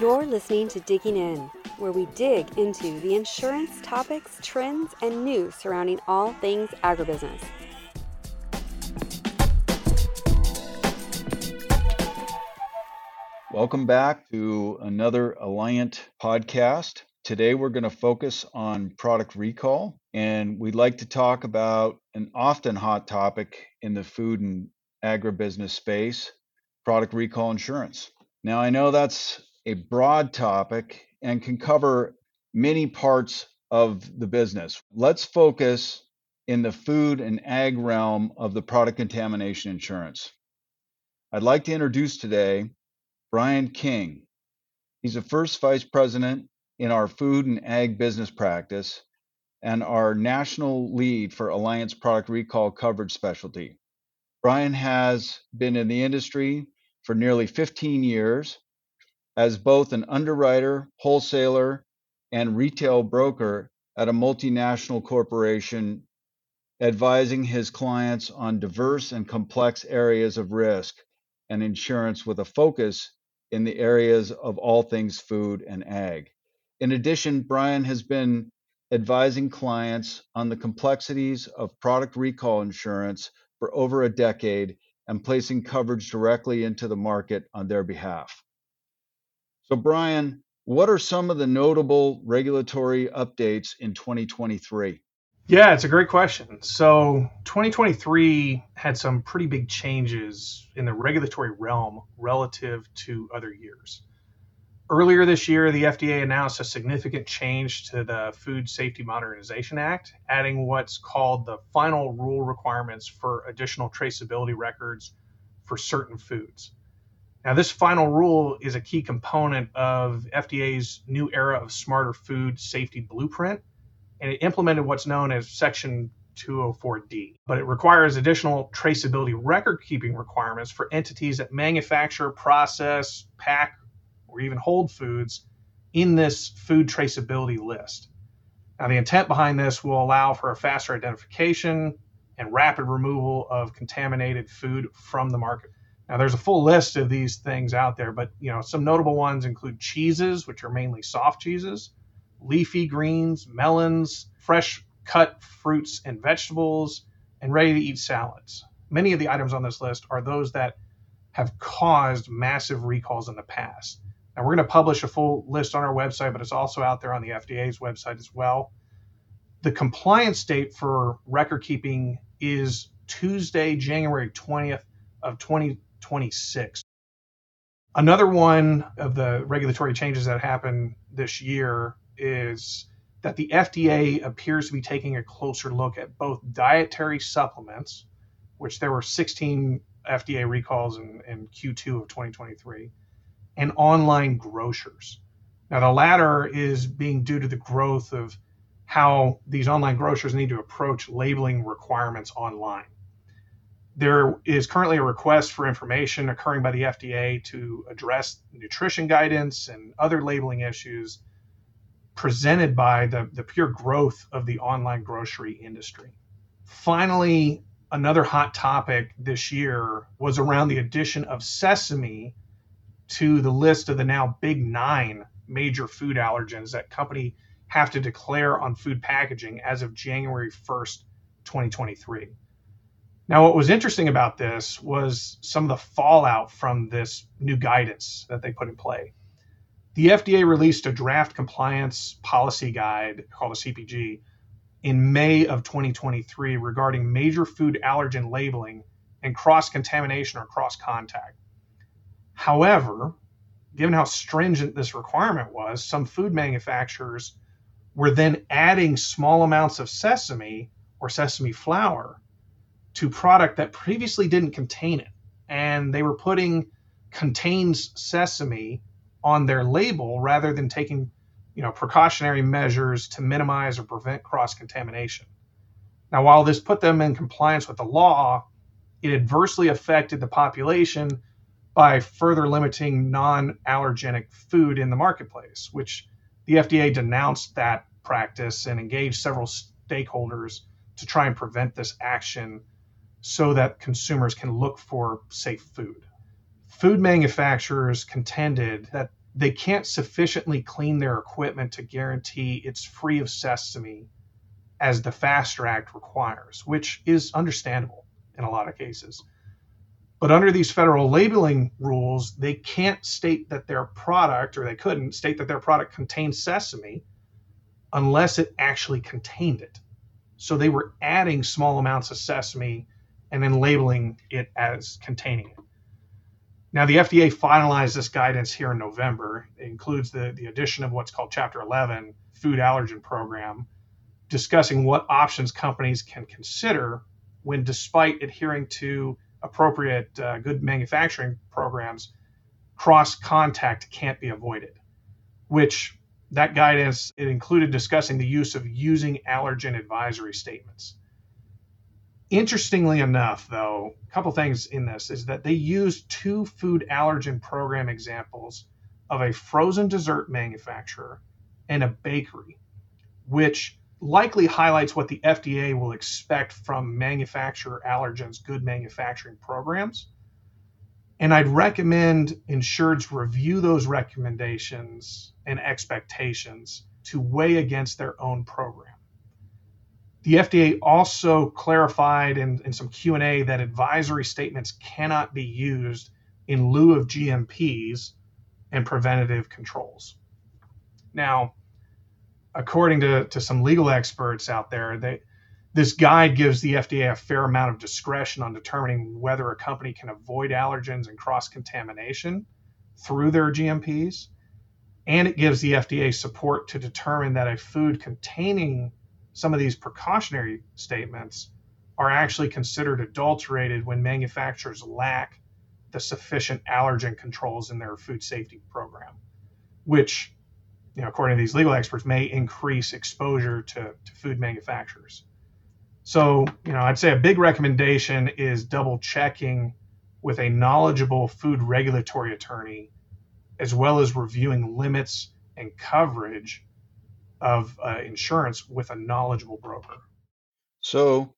You're listening to Digging In, where we dig into the insurance topics, trends, and news surrounding all things agribusiness. Welcome back to another Alliant podcast. Today we're going to focus on product recall, and we'd like to talk about an often hot topic in the food and agribusiness space product recall insurance. Now, I know that's a broad topic and can cover many parts of the business. Let's focus in the food and ag realm of the product contamination insurance. I'd like to introduce today Brian King. He's the first vice president in our food and ag business practice and our national lead for Alliant's product recall coverage specialty. Brian has been in the industry for nearly 15 years as both an underwriter, wholesaler, and retail broker at a multinational corporation, advising his clients on diverse and complex areas of risk and insurance with a focus in the areas of all things food and ag. In addition, Brian has been advising clients on the complexities of product recall insurance for over a decade and placing coverage directly into the market on their behalf. So, Brian, what are some of the notable regulatory updates in 2023? Yeah, it's a great question. So, 2023 had some pretty big changes in the regulatory realm relative to other years. Earlier this year, the FDA announced a significant change to the Food Safety Modernization Act, adding what's called the final rule requirements for additional traceability records for certain foods. Now, this final rule is a key component of FDA's new era of smarter food safety blueprint, and it implemented what's known as Section 204D. But it requires additional traceability record keeping requirements for entities that manufacture, process, pack, or even hold foods in this food traceability list. Now, the intent behind this will allow for a faster identification and rapid removal of contaminated food from the market. Now, there's a full list of these things out there, but you know some notable ones include cheeses, which are mainly soft cheeses, leafy greens, melons, fresh cut fruits and vegetables, and ready-to-eat salads. Many of the items on this list are those that have caused massive recalls in the past. Now, we're going to publish a full list on our website, but it's also out there on the FDA's website as well. The compliance date for record keeping is Tuesday, January 20th of 20 26. Another one of the regulatory changes that happened this year is that the FDA appears to be taking a closer look at both dietary supplements, which there were 16 FDA recalls in, in Q2 of 2023, and online grocers. Now, the latter is being due to the growth of how these online grocers need to approach labeling requirements online there is currently a request for information occurring by the FDA to address nutrition guidance and other labeling issues presented by the, the pure growth of the online grocery industry. Finally, another hot topic this year was around the addition of sesame to the list of the now big nine major food allergens that company have to declare on food packaging as of January 1st, 2023. Now, what was interesting about this was some of the fallout from this new guidance that they put in play. The FDA released a draft compliance policy guide called a CPG in May of 2023 regarding major food allergen labeling and cross contamination or cross contact. However, given how stringent this requirement was, some food manufacturers were then adding small amounts of sesame or sesame flour to product that previously didn't contain it. And they were putting contains sesame on their label rather than taking you know precautionary measures to minimize or prevent cross contamination. Now, while this put them in compliance with the law, it adversely affected the population by further limiting non allergenic food in the marketplace, which the FDA denounced that practice and engaged several stakeholders to try and prevent this action so that consumers can look for safe food. Food manufacturers contended that they can't sufficiently clean their equipment to guarantee it's free of sesame as the FASTER Act requires, which is understandable in a lot of cases. But under these federal labeling rules, they can't state that their product, or they couldn't state that their product contains sesame unless it actually contained it. So they were adding small amounts of sesame and then labeling it as containing it. Now, the FDA finalized this guidance here in November. It includes the, the addition of what's called Chapter 11, Food Allergen Program, discussing what options companies can consider when, despite adhering to appropriate uh, good manufacturing programs, cross contact can't be avoided, which that guidance it included discussing the use of using allergen advisory statements. Interestingly enough, though, a couple things in this is that they used two food allergen program examples of a frozen dessert manufacturer and a bakery, which likely highlights what the FDA will expect from manufacturer allergens good manufacturing programs. And I'd recommend insureds review those recommendations and expectations to weigh against their own program. The FDA also clarified in, in some Q&A that advisory statements cannot be used in lieu of GMPs and preventative controls. Now, according to, to some legal experts out there, they, this guide gives the FDA a fair amount of discretion on determining whether a company can avoid allergens and cross contamination through their GMPs. And it gives the FDA support to determine that a food containing some of these precautionary statements are actually considered adulterated when manufacturers lack the sufficient allergen controls in their food safety program, which, you know, according to these legal experts, may increase exposure to, to food manufacturers. So, you know, I'd say a big recommendation is double checking with a knowledgeable food regulatory attorney, as well as reviewing limits and coverage of uh, insurance with a knowledgeable broker. So,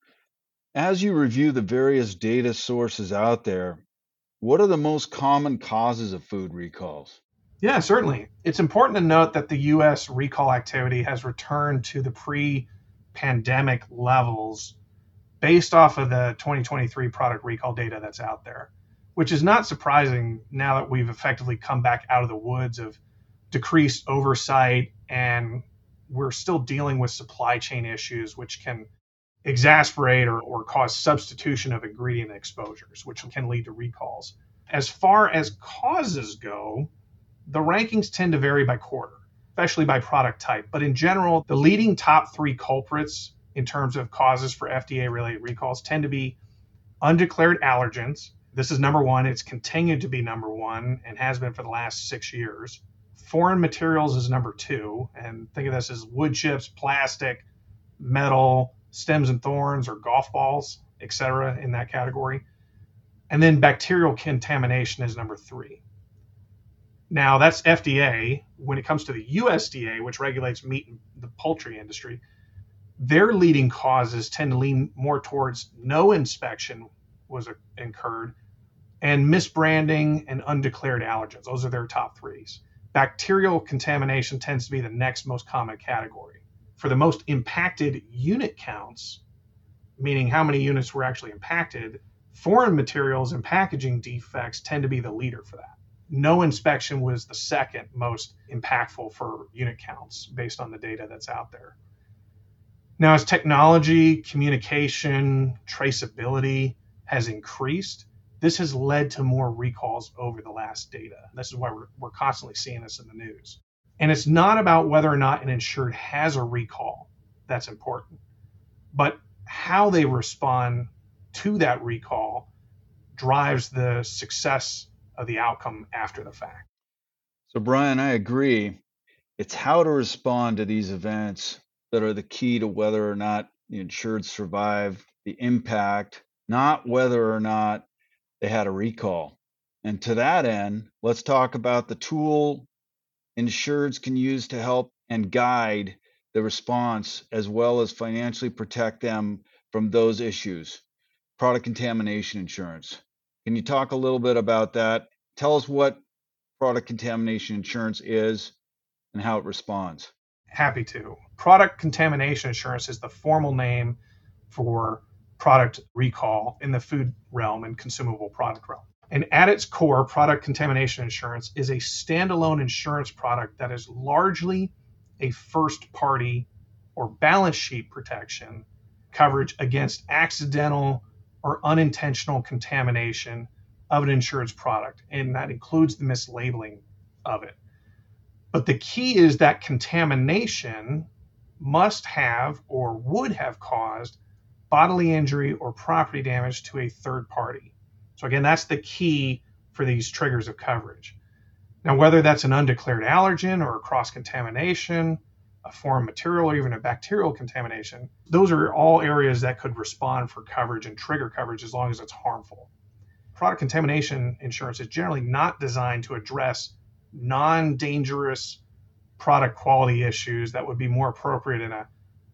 as you review the various data sources out there, what are the most common causes of food recalls? Yeah, certainly. It's important to note that the US recall activity has returned to the pre pandemic levels based off of the 2023 product recall data that's out there, which is not surprising now that we've effectively come back out of the woods of decreased oversight and we're still dealing with supply chain issues, which can exasperate or, or cause substitution of ingredient exposures, which can lead to recalls. As far as causes go, the rankings tend to vary by quarter, especially by product type. But in general, the leading top three culprits in terms of causes for FDA related recalls tend to be undeclared allergens. This is number one. It's continued to be number one and has been for the last six years. Foreign materials is number two, and think of this as wood chips, plastic, metal, stems and thorns, or golf balls, etc. in that category. And then bacterial contamination is number three. Now that's FDA. When it comes to the USDA, which regulates meat and the poultry industry, their leading causes tend to lean more towards no inspection was incurred and misbranding and undeclared allergens. Those are their top threes. Bacterial contamination tends to be the next most common category. For the most impacted unit counts, meaning how many units were actually impacted, foreign materials and packaging defects tend to be the leader for that. No inspection was the second most impactful for unit counts based on the data that's out there. Now, as technology, communication, traceability has increased, this has led to more recalls over the last data. This is why we're, we're constantly seeing this in the news. And it's not about whether or not an insured has a recall that's important, but how they respond to that recall drives the success of the outcome after the fact. So, Brian, I agree. It's how to respond to these events that are the key to whether or not the insured survive the impact, not whether or not they had a recall. And to that end, let's talk about the tool insureds can use to help and guide the response as well as financially protect them from those issues. Product contamination insurance. Can you talk a little bit about that? Tell us what product contamination insurance is and how it responds? Happy to. Product contamination insurance is the formal name for product recall in the food realm and consumable product realm. And at its core, product contamination insurance is a standalone insurance product that is largely a first party or balance sheet protection coverage against accidental or unintentional contamination of an insurance product. And that includes the mislabeling of it. But the key is that contamination must have or would have caused bodily injury or property damage to a third party. So, again, that's the key for these triggers of coverage. Now, whether that's an undeclared allergen or a cross contamination, a foreign material, or even a bacterial contamination, those are all areas that could respond for coverage and trigger coverage as long as it's harmful. Product contamination insurance is generally not designed to address non dangerous product quality issues that would be more appropriate in a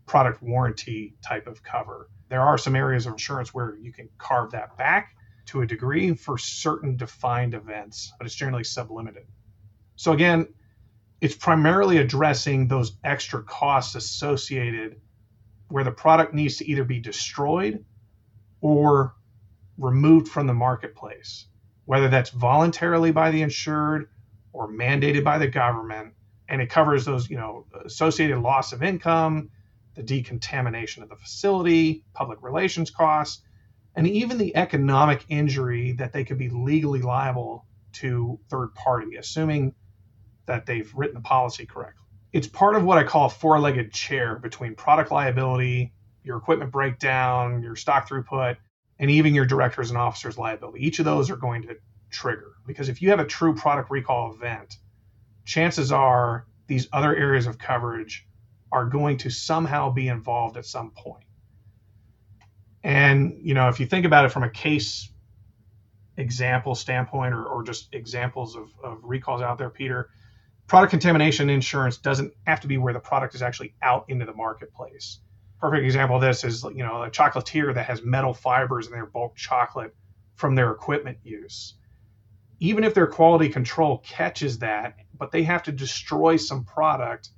product warranty type of cover. There are some areas of insurance where you can carve that back to a degree for certain defined events, but it's generally sublimited. So again, it's primarily addressing those extra costs associated where the product needs to either be destroyed or removed from the marketplace, whether that's voluntarily by the insured or mandated by the government. And it covers those, you know, associated loss of income, the decontamination of the facility, public relations costs, and even the economic injury that they could be legally liable to third party, assuming that they've written the policy correctly. It's part of what I call a four legged chair between product liability, your equipment breakdown, your stock throughput, and even your directors and officers liability. Each of those are going to trigger because if you have a true product recall event, chances are these other areas of coverage are going to somehow be involved at some point. And you know, if you think about it from a case example standpoint or, or just examples of, of recalls out there, Peter, product contamination insurance doesn't have to be where the product is actually out into the marketplace. Perfect example of this is you know a chocolatier that has metal fibers in their bulk chocolate from their equipment use. Even if their quality control catches that, but they have to destroy some product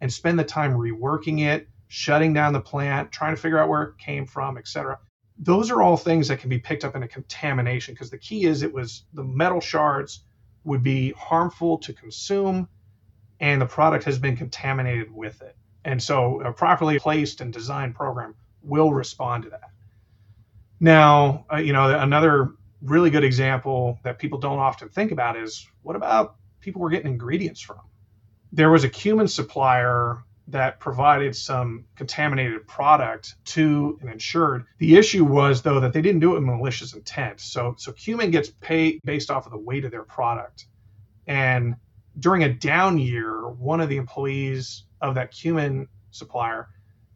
and spend the time reworking it, shutting down the plant, trying to figure out where it came from, et cetera. Those are all things that can be picked up in a contamination because the key is it was the metal shards would be harmful to consume and the product has been contaminated with it. And so a properly placed and designed program will respond to that. Now, uh, you know, another really good example that people don't often think about is what about people we're getting ingredients from? There was a cumin supplier that provided some contaminated product to an insured. The issue was though that they didn't do it with malicious intent. So so cumin gets paid based off of the weight of their product. And during a down year, one of the employees of that cumin supplier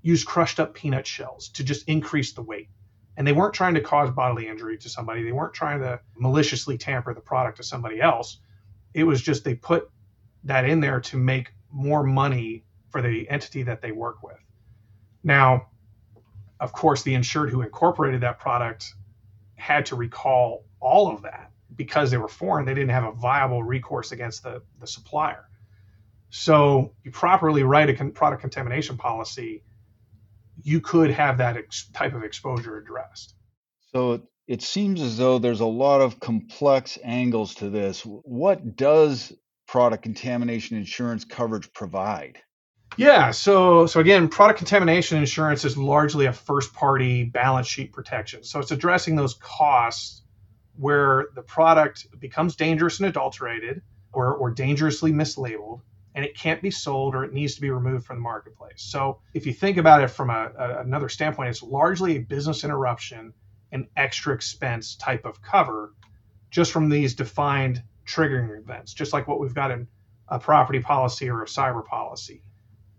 used crushed up peanut shells to just increase the weight. And they weren't trying to cause bodily injury to somebody. They weren't trying to maliciously tamper the product to somebody else. It was just they put that in there to make more money for the entity that they work with. Now, of course, the insured who incorporated that product had to recall all of that because they were foreign. They didn't have a viable recourse against the, the supplier. So, you properly write a con- product contamination policy, you could have that ex- type of exposure addressed. So, it seems as though there's a lot of complex angles to this. What does product contamination insurance coverage provide? Yeah, so so again, product contamination insurance is largely a first party balance sheet protection. So it's addressing those costs where the product becomes dangerous and adulterated or, or dangerously mislabeled and it can't be sold or it needs to be removed from the marketplace. So if you think about it from a, a, another standpoint, it's largely a business interruption and extra expense type of cover just from these defined triggering events, just like what we've got in a property policy or a cyber policy.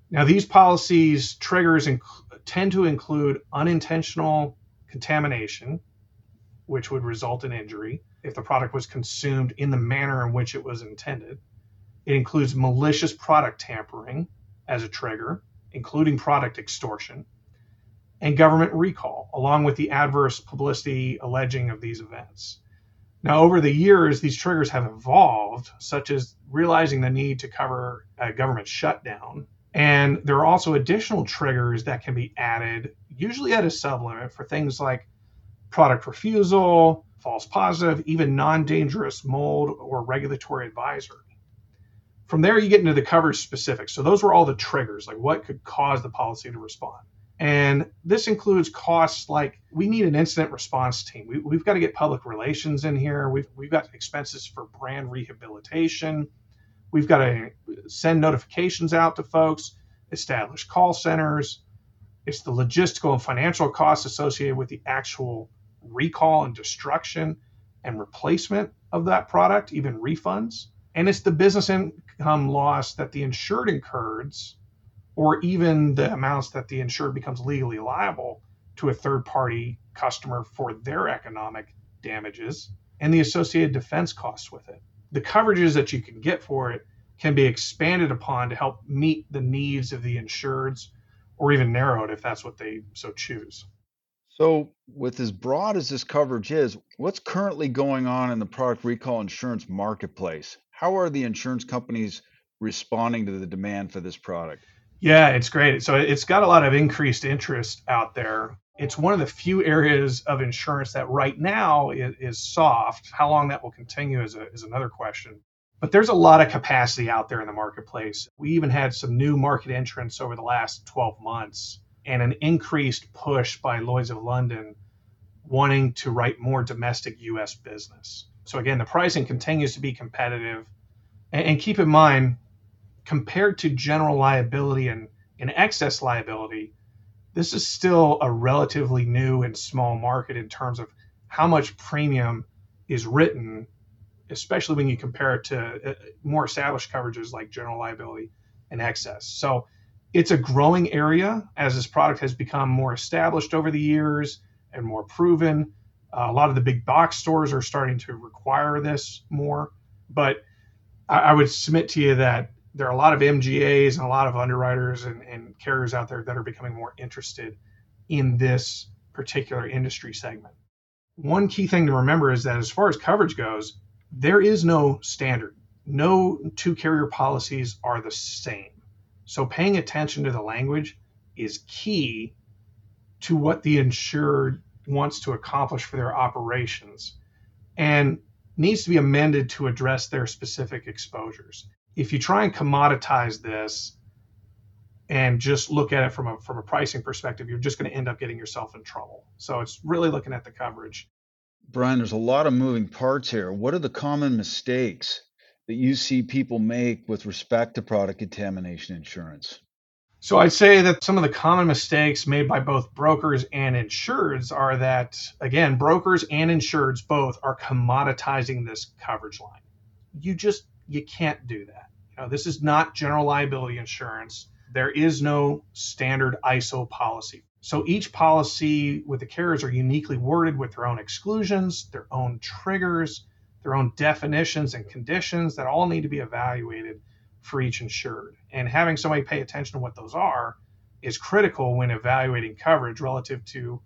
Now, these policies triggers inc- tend to include unintentional contamination, which would result in injury if the product was consumed in the manner in which it was intended. It includes malicious product tampering as a trigger, including product extortion, and government recall, along with the adverse publicity alleging of these events. Now, over the years, these triggers have evolved, such as realizing the need to cover a government shutdown. And there are also additional triggers that can be added, usually at a sublimit, for things like product refusal, false positive, even non dangerous mold, or regulatory advisory. From there, you get into the coverage specifics. So, those were all the triggers, like what could cause the policy to respond. And this includes costs like we need an incident response team. We, have got to get public relations in here. We've, we've got expenses for brand rehabilitation. We've got to send notifications out to folks, establish call centers. It's the logistical and financial costs associated with the actual recall and destruction and replacement of that product, even refunds. And it's the business income loss that the insured incurs, or even the amounts that the insured becomes legally liable to a third party customer for their economic damages and the associated defense costs with it. The coverages that you can get for it can be expanded upon to help meet the needs of the insureds or even narrowed if that's what they so choose. So, with as broad as this coverage is, what's currently going on in the product recall insurance marketplace? How are the insurance companies responding to the demand for this product? Yeah, it's great. So, it's got a lot of increased interest out there. It's one of the few areas of insurance that right now is, soft. How long that will continue is, a, is another question. But there's a lot of capacity out there in the marketplace. We even had some new market entrants over the last 12 months and an increased push by Lloyd's of London wanting to write more domestic US business. So again, the pricing continues to be competitive. And keep in mind, compared to general liability and, and excess liability, this is still a relatively new and small market in terms of how much premium is written, especially when you compare it to uh, more established coverages like general liability and excess. So it's a growing area as this product has become more established over the years and more proven. Uh, a lot of the big box stores are starting to require this more. But I, I, would submit to you that there are a lot of MGAs and a lot of underwriters and, and carriers out there that are becoming more interested in this particular industry segment. One key thing to remember is that as far as coverage goes, there is no standard. No two carrier policies are the same so paying attention to the language is key to what the insured wants to accomplish for their operations and needs to be amended to address their specific exposures. If you try and commoditize this and just look at it from a from a pricing perspective, you're just going to end up getting yourself in trouble. So it's really looking at the coverage. Brian, there's a lot of moving parts here. What are the common mistakes that you see people make with respect to product contamination insurance? So I'd say that some of the common mistakes made by both brokers and insureds are that again, brokers and insureds both are commoditizing this coverage line. You just you can't do that. You know, this is not general liability insurance. There is no standard ISO policy. So each policy with the carriers are uniquely worded with their own exclusions, their own triggers, their own definitions and conditions that all need to be evaluated for each insured. And having somebody pay attention to what those are is critical when evaluating coverage relative to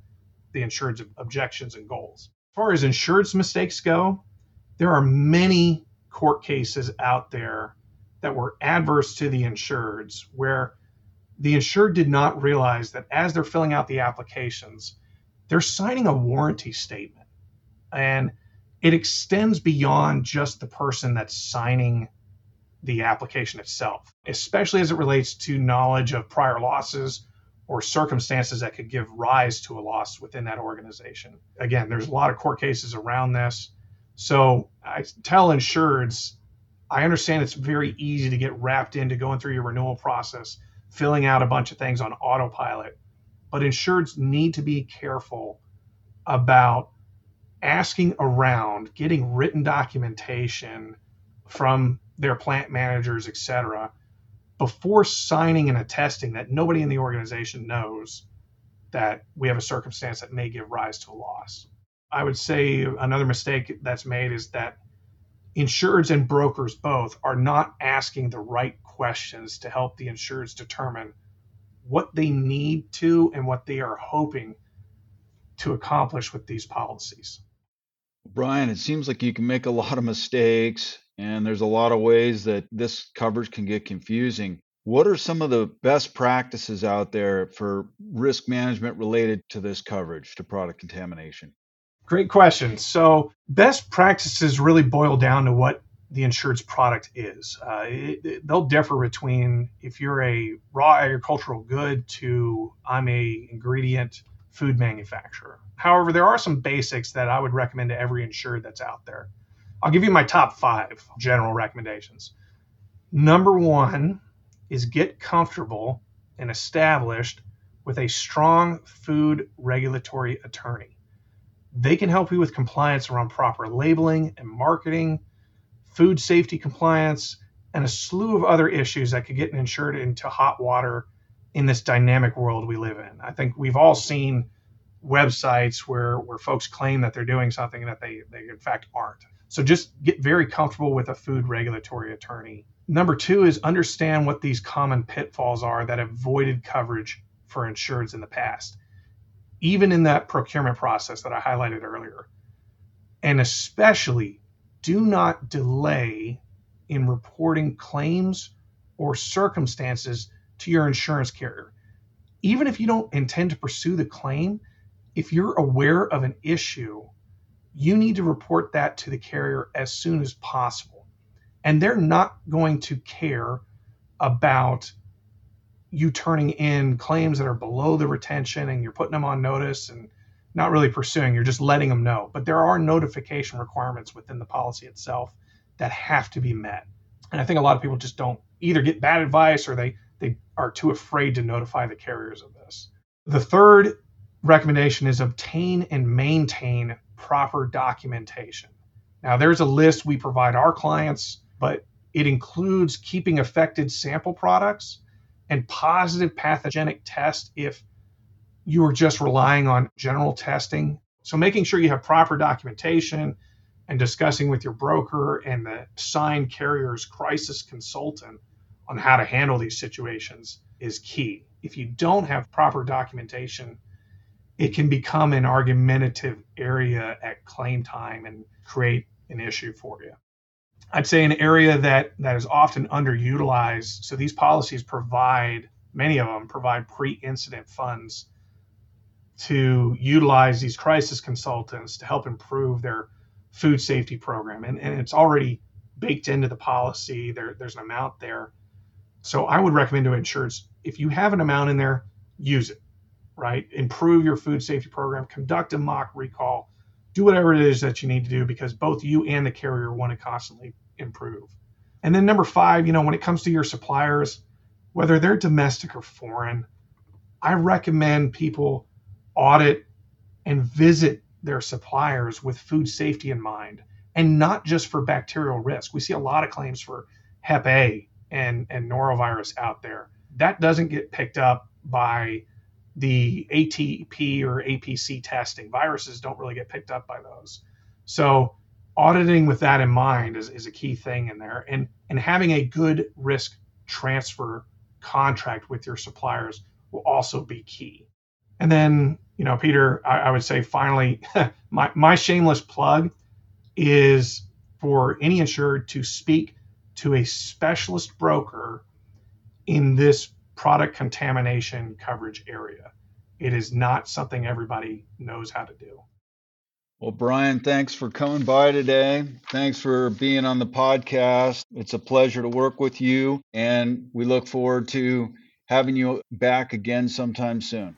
the insured's objections and goals. As far as insured's mistakes go, there are many court cases out there that were adverse to the insureds where the insured did not realize that as they're filling out the applications, they're signing a warranty statement. And it extends beyond just the person that's signing the application itself, especially as it relates to knowledge of prior losses or circumstances that could give rise to a loss within that organization. Again, there's a lot of court cases around this. So I tell insureds, I understand it's very easy to get wrapped into going through your renewal process, filling out a bunch of things on autopilot, but insureds need to be careful about asking around, getting written documentation from their plant managers, et cetera, before signing and attesting that nobody in the organization knows that we have a circumstance that may give rise to a loss. I would say another mistake that's made is that insureds and brokers both are not asking the right questions to help the insureds determine what they need to and what they are hoping to accomplish with these policies. Brian, it seems like you can make a lot of mistakes and there's a lot of ways that this coverage can get confusing. What are some of the best practices out there for risk management related to this coverage, to product contamination? Great question. So, best practices really boil down to what the insured's product is. Uh, it, it, they'll differ between if you're a raw agricultural good to I'm a ingredient food manufacturer. However, there are some basics that I would recommend to every insured that's out there. I'll give you my top five general recommendations. Number one is get comfortable and established with a strong food regulatory attorney. They can help you with compliance around proper labeling and marketing, food safety compliance, and a slew of other issues that could get insured into hot water in this dynamic world we live in. I think we've all seen websites where, where folks claim that they're doing something that they, they in fact aren't. So just get very comfortable with a food regulatory attorney. Number two is understand what these common pitfalls are that have voided coverage for insureds in the past, even in that procurement process that I highlighted earlier. And especially do not delay in reporting claims or circumstances to your insurance carrier. Even if you don't intend to pursue the claim, if you're aware of an issue, you need to report that to the carrier as soon as possible. And they're not going to care about you turning in claims that are below the retention and you're putting them on notice and not really pursuing, you're just letting them know. But there are notification requirements within the policy itself that have to be met. And I think a lot of people just don't either get bad advice or they, they are too afraid to notify the carriers of this. The third recommendation is obtain and maintain proper documentation. Now, there's a list we provide our clients, but it includes keeping affected sample products and positive pathogenic test if you are just relying on general testing. So, making sure you have proper documentation and discussing with your broker and the signed carrier's crisis consultant on how to handle these situations is key. If you don't have proper documentation, it can become an argumentative area at claim time and create an issue for you. I'd say an area that that is often underutilized. So these policies provide many of them provide pre-incident funds to utilize these crisis consultants to help improve their food safety program, and, and it's already baked into the policy. There, there's an amount there. So I would recommend to insureds if you have an amount in there, use it right? Improve your food safety program, conduct a mock recall, do whatever it is that you need to do because both you and the carrier want to constantly improve. And then number five, you know, when it comes to your suppliers, whether they're domestic or foreign, I recommend people audit and visit their suppliers with food safety in mind and not just for bacterial risk. We see a lot of claims for Hep A and, and norovirus out there. That doesn't get picked up by the ATP or APC testing. Viruses don't really get picked up by those. So auditing with that in mind is, is a key thing in there. And and having a good risk transfer contract with your suppliers will also be key. And then, you know, Peter, I, I would say finally, my, my shameless plug is for any insured to speak to a specialist broker in this product contamination coverage area. It is not something everybody knows how to do. Well, Brian, thanks for coming by today. Thanks for being on the podcast. It's a pleasure to work with you, and we look forward to having you back again sometime soon.